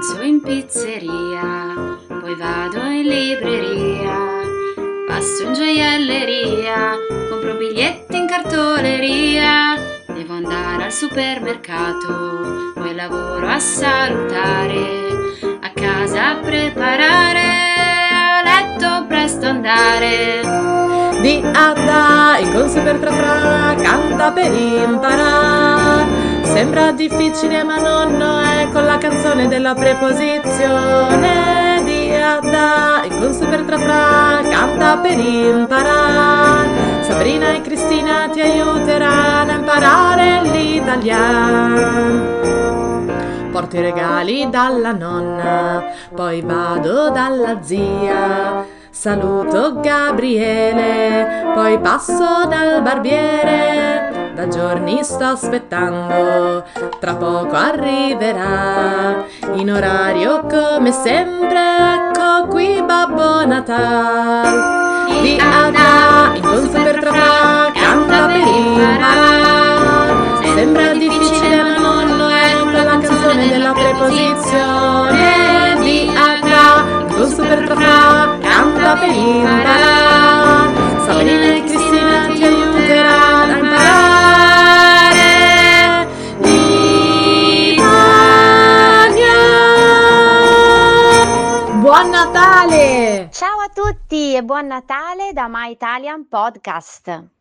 pranzo in pizzeria, poi vado in libreria, passo in gioielleria, compro biglietti in cartoleria, devo andare al supermercato, poi lavoro a salutare, a casa a preparare, a letto presto andare. Di a da, il con super tra fra, canta per imparare. Sembra difficile ma non lo è con la canzone della preposizione di Adda e con super tra fra canta per imparare. Sabrina e Cristina ti aiuteranno a imparare l'italiano. Porto i regali dalla nonna, poi vado dalla zia. Saluto Gabriele, poi passo dal barbiere giorni sto aspettando, tra poco arriverà. In orario come sempre, ecco qui Babbo Natale. Di in conso per trafà, canta per imparare. Sembra difficile ma non lo è, quella canzone della preposizione. Di in conso per trafà, canta per imparare. Buon Natale! Ciao a tutti e buon Natale da My Italian Podcast.